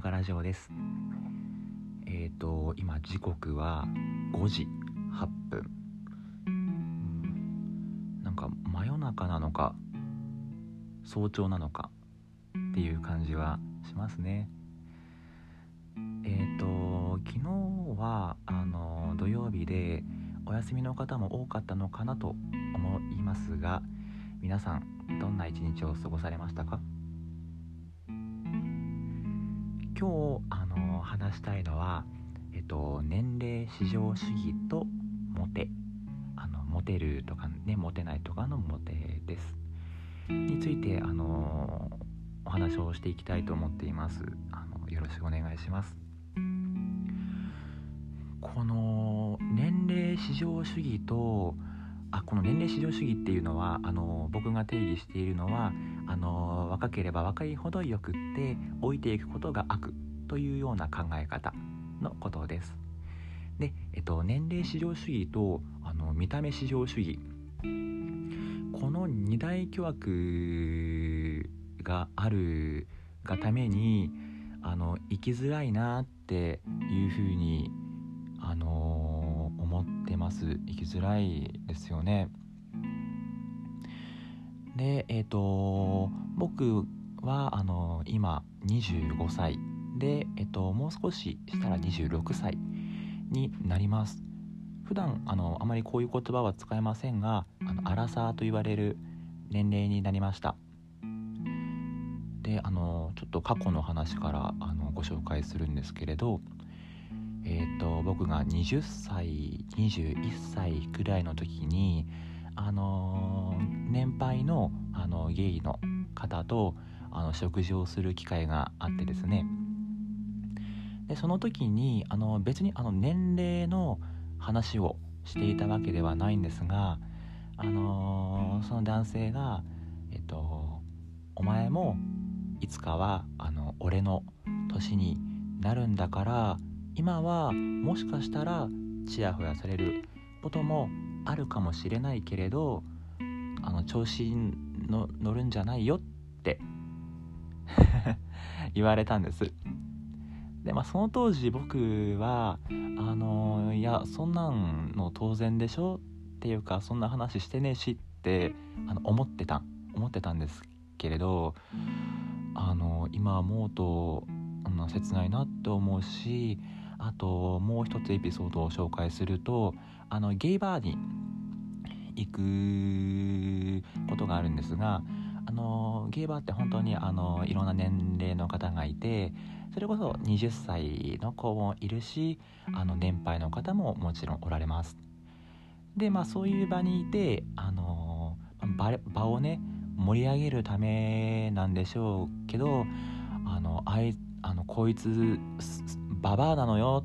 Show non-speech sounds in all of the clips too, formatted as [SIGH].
中ラジオです。えっ、ー、と今時刻は5時8分なんか真夜中なのか早朝なのかっていう感じはしますね。えっ、ー、と昨日はあの土曜日でお休みの方も多かったのかなと思いますが皆さんどんな一日を過ごされましたか？今日あの話したいのは、えっと、年齢至上主義とモテ。あのモテるとかねモテないとかのモテです。についてあのお話をしていきたいと思っています。あのよろしくお願いします。この年齢至上主義とあこの年齢至上主義っていうのはあの僕が定義しているのはあの若ければ若いほどよくって老いていくことが悪というような考え方のことです。で、えっと、年齢至上主義とあの見た目至上主義。この二大巨悪があるがためにあの生きづらいなっていうふうにあのー、思ってます。生きづらいですよね。でえっ、ー、と僕はあの今25歳で、えっと、もう少ししたら26歳になります。普段あのあまりこういう言葉は使えませんがあのアラサーと言われる年齢になりました。であのちょっと過去の話からあのご紹介するんですけれどえーと、僕が20歳21歳くらいの時にあの年配のあのゲイの方とあの食事をする機会があってですね。でその時にあの別にあの年齢の話をしていたわけではないんですが、あのその男性が、えっと「お前もいつかはあの俺の年になるんだから今はもしかしたらちやほやされることもあるかもしれないけれどあの調子の乗るんじゃないよって [LAUGHS] 言われたんです。でまあその当時僕はあのいやそんなんの当然でしょっていうかそんな話してねえしってあの思ってた思ってたんですけれどあの今思うとあの切ないなって思うしあともう一つエピソードを紹介するとあのゲイバーに行くことがあるんですがあのゲイバーって本当にあのいろんな年齢の方がいてそれこそ20歳の子もいるしあの年配の方ももちろんおられます。でまあそういう場にいてあの場場をね盛り上げるためなんでしょうけどあのあいあのこいつババアなのよ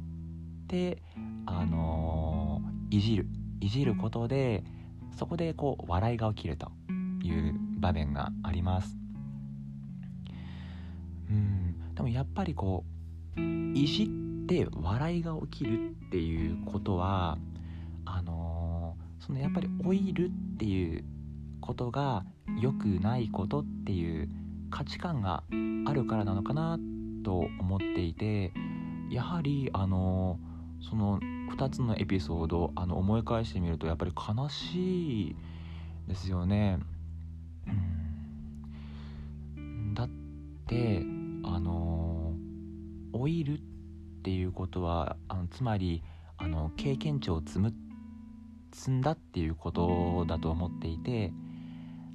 ってあのいじる。いじることでそこでこう笑いが起きるという場面があります。うん。でもやっぱりこういじって笑いが起きるっていうことはあのそのやっぱり老いるっていうことが良くないことっていう価値観があるからなのかなと思っていてやはりあのその2つのエピソードあの思い返してみるとやっぱり悲しいですよね。うん、だってあの老いるっていうことはあのつまりあの経験値を積む積んだっていうことだと思っていて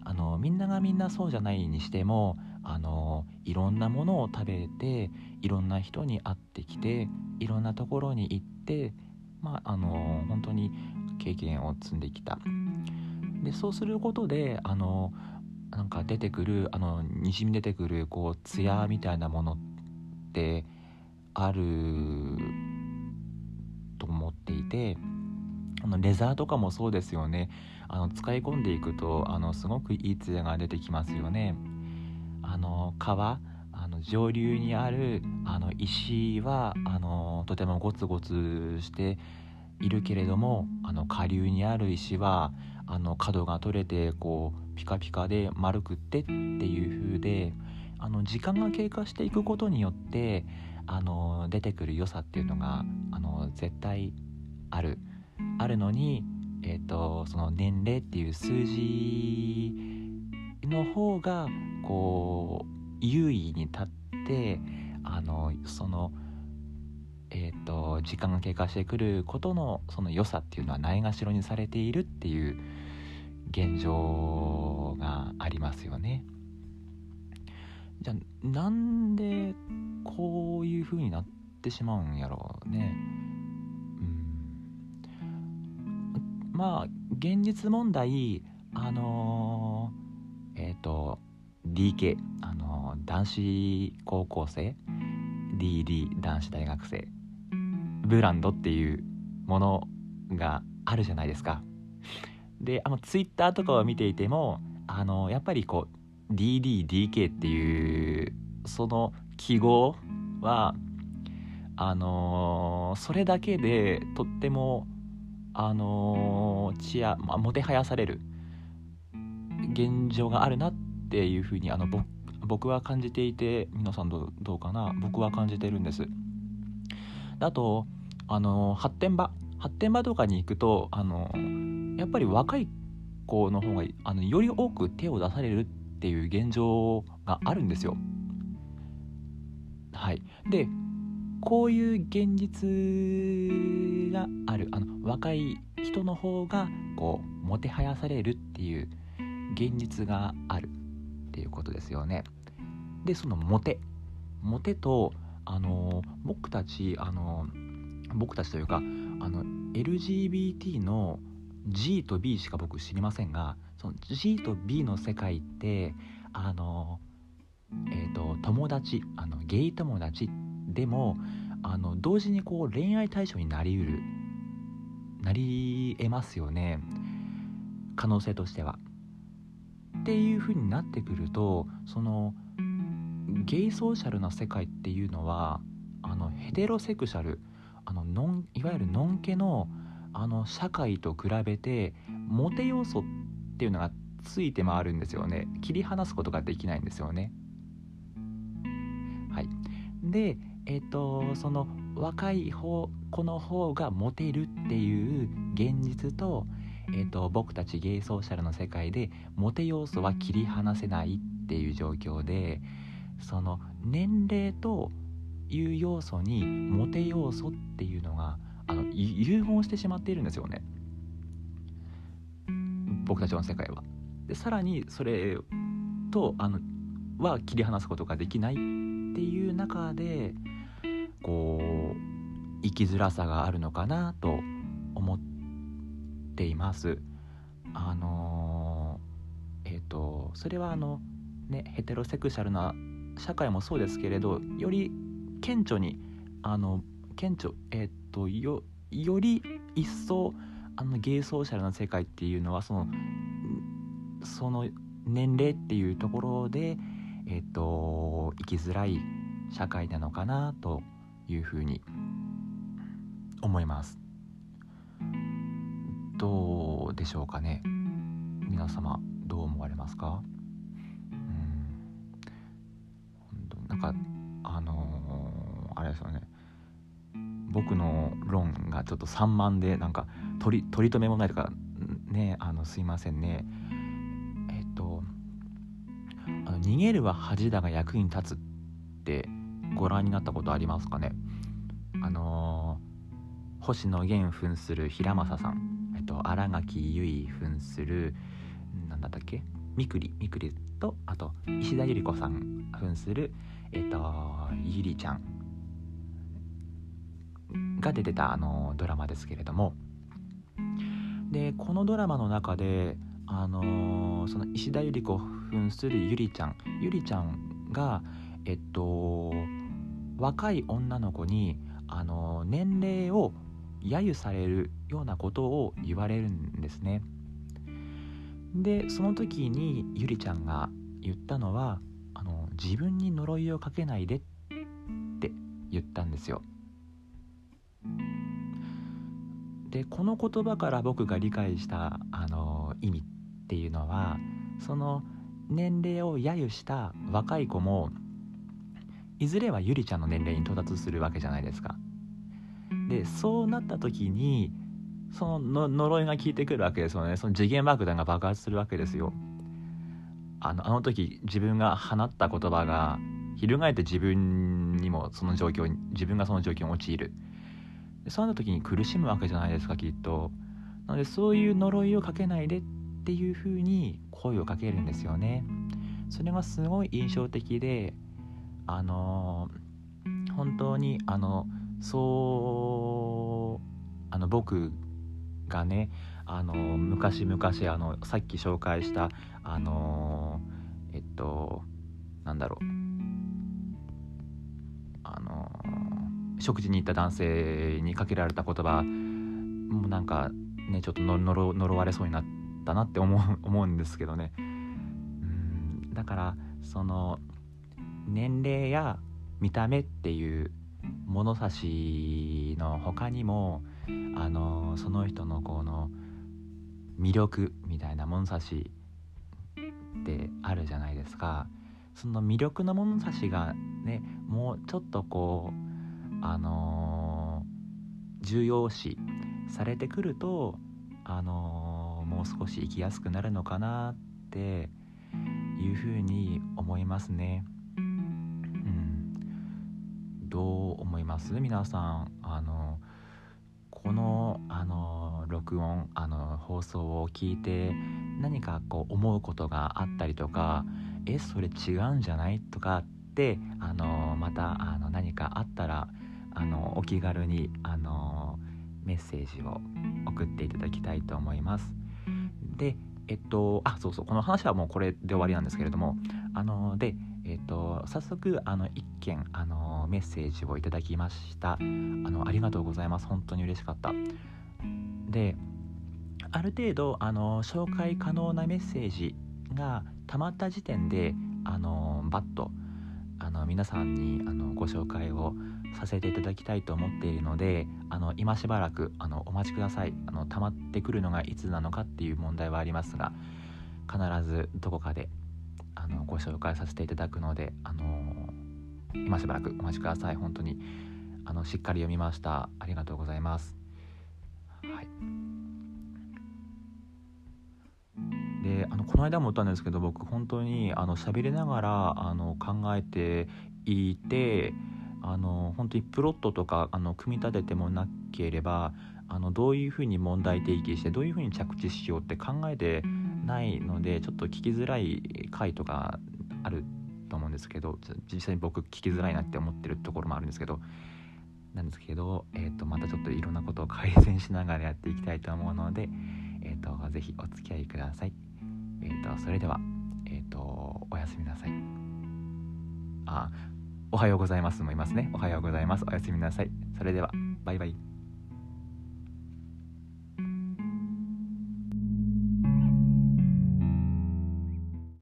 あのみんながみんなそうじゃないにしてもあのいろんなものを食べていろんな人に会ってきていろんなところに行ってまああの本当に経験を積んできたでそうすることであのなんか出てくるあのにじみ出てくるこう艶みたいなものってあると思っていてあのレザーとかもそうですよねあの使い込んでいくとあのすごくいい艶が出てきますよね。あの川あの上流にあるあの石はあのとてもゴツゴツしているけれどもあの下流にある石はあの角が取れてこうピカピカで丸くってっていう風であの時間が経過していくことによってあの出てくる良さっていうのがあの絶対ある。あるのに、えーと、その年齢っていう数字の方がこう優位に立ってあのそのえーと、時間が経過してくることのその良さっていうのはないがしろにされているっていう現状がありますよね。じゃあなんでこういう風になってしまうんやろうね。うんまあ現実問題あの、えっ、ー、と DK あの、男子高校生？DD 男子大学生。ブランドっていうものがあるじゃないですか。であのツイッターとかを見ていてもあのやっぱりこう DDDK っていうその記号はあのそれだけでとってもあのちや、まあ、もてはやされる。現状があるなっていうふうにあの僕は感じていて皆さんどうかな？僕は感じてるんです。あとあの発展場発展場とかに行くとあのやっぱり若い子の方があのより多く手を出されるっていう現状があるんですよ。はい、でこういう現実があるあの若い人の方がこうもてはやされるっていう現実があるっていうことですよね。でそのモテモテとあの僕たちあの僕たちというかあの LGBT の G と B しか僕知りませんがその G と B の世界ってあのえーと、友達あのゲイ友達でもあの同時にこう恋愛対象になりうるなりえますよね可能性としては。っていう風になってくるとそのゲイソーシャルな世界っていうのはあのヘテロセクシャルあのノンいわゆるのんけのあの社会と比べてモテ要素っていうのがついて回るんですよね。切り離すことができないんですよね。はい。でえっ、ー、とその若い方子の方がモテるっていう現実と,、えーと、僕たちゲイソーシャルの世界でモテ要素は切り離せないっていう状況でその年齢という要素にモテ要素っていうのがあの融合してしまっているんですよね僕たちの世界は。でさらにそれとあのは切り離すことができないっていう中でこう生きづらさがあるのかなと思ってています。あのえっ、ー、とそれはあのねヘテロセクシャルな社会もそうですけれどより顕著にあの顕著えっ、とよより一層あのゲイソーシャルな世界っていうのはそのその年齢っていうところでえっ、と生きづらい社会なのかなというふうに思いますどうでしょうかね。皆様どう思われますか？うん。なんかあのー、あれですよね。僕の論がちょっと散漫でなんか取り取り留めもないとかねあのすいませんね。えっとあの逃げるは恥だが役に立つってご覧になったことありますかね？あのー、星野源扮する平正さん。と新垣結衣扮する何だったっけ？みくりみくりとあと石田ゆり子さん扮するえっとゆりちゃん。が出てたあのドラマですけれども。でこのドラマの中であのその石田ゆり子扮するゆりちゃん。ゆりちゃんがえっと若い女の子にあの年齢を揶揄されるようなことを言われるんですねでその時にゆりちゃんが言ったのはあの自分に呪いをかけないでって言ったんですよでこの言葉から僕が理解したあの意味っていうのはその年齢を揶揄した若い子もいずれはゆりちゃんの年齢に到達するわけじゃないですか。でそうなった時にその呪いが効いてくるわけですよね。その次元爆弾が爆発するわけですよ。あのあの時自分が放った言葉が翻って自分にもその状況に自分がその状況に陥る。そうなった時に苦しむわけじゃないですかきっと。なのでそういう呪いをかけないでっていう風に声をかけるんですよね。それがすごい印象的であの本当にあのそうあの僕がねあの昔々あのさっき紹介したあのえっとなんだろう。あの食事に行った男性にかけられた言葉もうなんかねちょっと呪呪われそうになったなって思う [LAUGHS] 思うんですけどね。うんだからその年齢や見た目っていう物差しの他にもあのその人のこの魅力みたいな物差しってあるじゃないですか。その魅力の物差しがねもうちょっとこうあのー、重要視されてくるとあのー、もう少し生きやすくなるのかなっていうふうに思いますね。うん、どう思います？皆さん。あのこのあの録音あの放送を聞いて何かこう思うことがあったりとかえそれ違うんじゃないとかってあのまたあの何かあったらあのお気軽にあのメッセージを送っていただきたいと思います。でえっとあそうそうこの話はもうこれで終わりなんですけれどもあのでと早速あの一件あのメッセージをいただきました。あのありがとうございます。本当に嬉しかった。である程度あの紹介可能なメッセージがたまった時点であのバッとあの皆さんにあのご紹介をさせていただきたいと思っているのであの今しばらくあのお待ちください。あの溜まってくるのがいつなのかっていう問題はありますが必ずどこかであのご紹介させていただくのであの今しばらくお待ちください。本当にあのしっかり読みました。ありがとうございます。はい。であのこの間も言ったんですけど僕本当にあの喋りながらあの考えていてあの本当にプロットとかあの組み立ててもなければあのどういうふうに問題提起してどういうふうに着地しようって考えてないのでちょっと聞きづらい回とかあると思うんですけど実際に僕聞きづらいなって思ってるところもあるんですけどなんですけど、えー、とまたちょっといろんなことを改善しながらやっていきたいと思うので、えーと、ぜひお付き合いください。え、ー、とそれではえ、ー、とおやすみなさい。あおはようございますもいますね。おはようございます。おやすみなさい。それではバイバイ。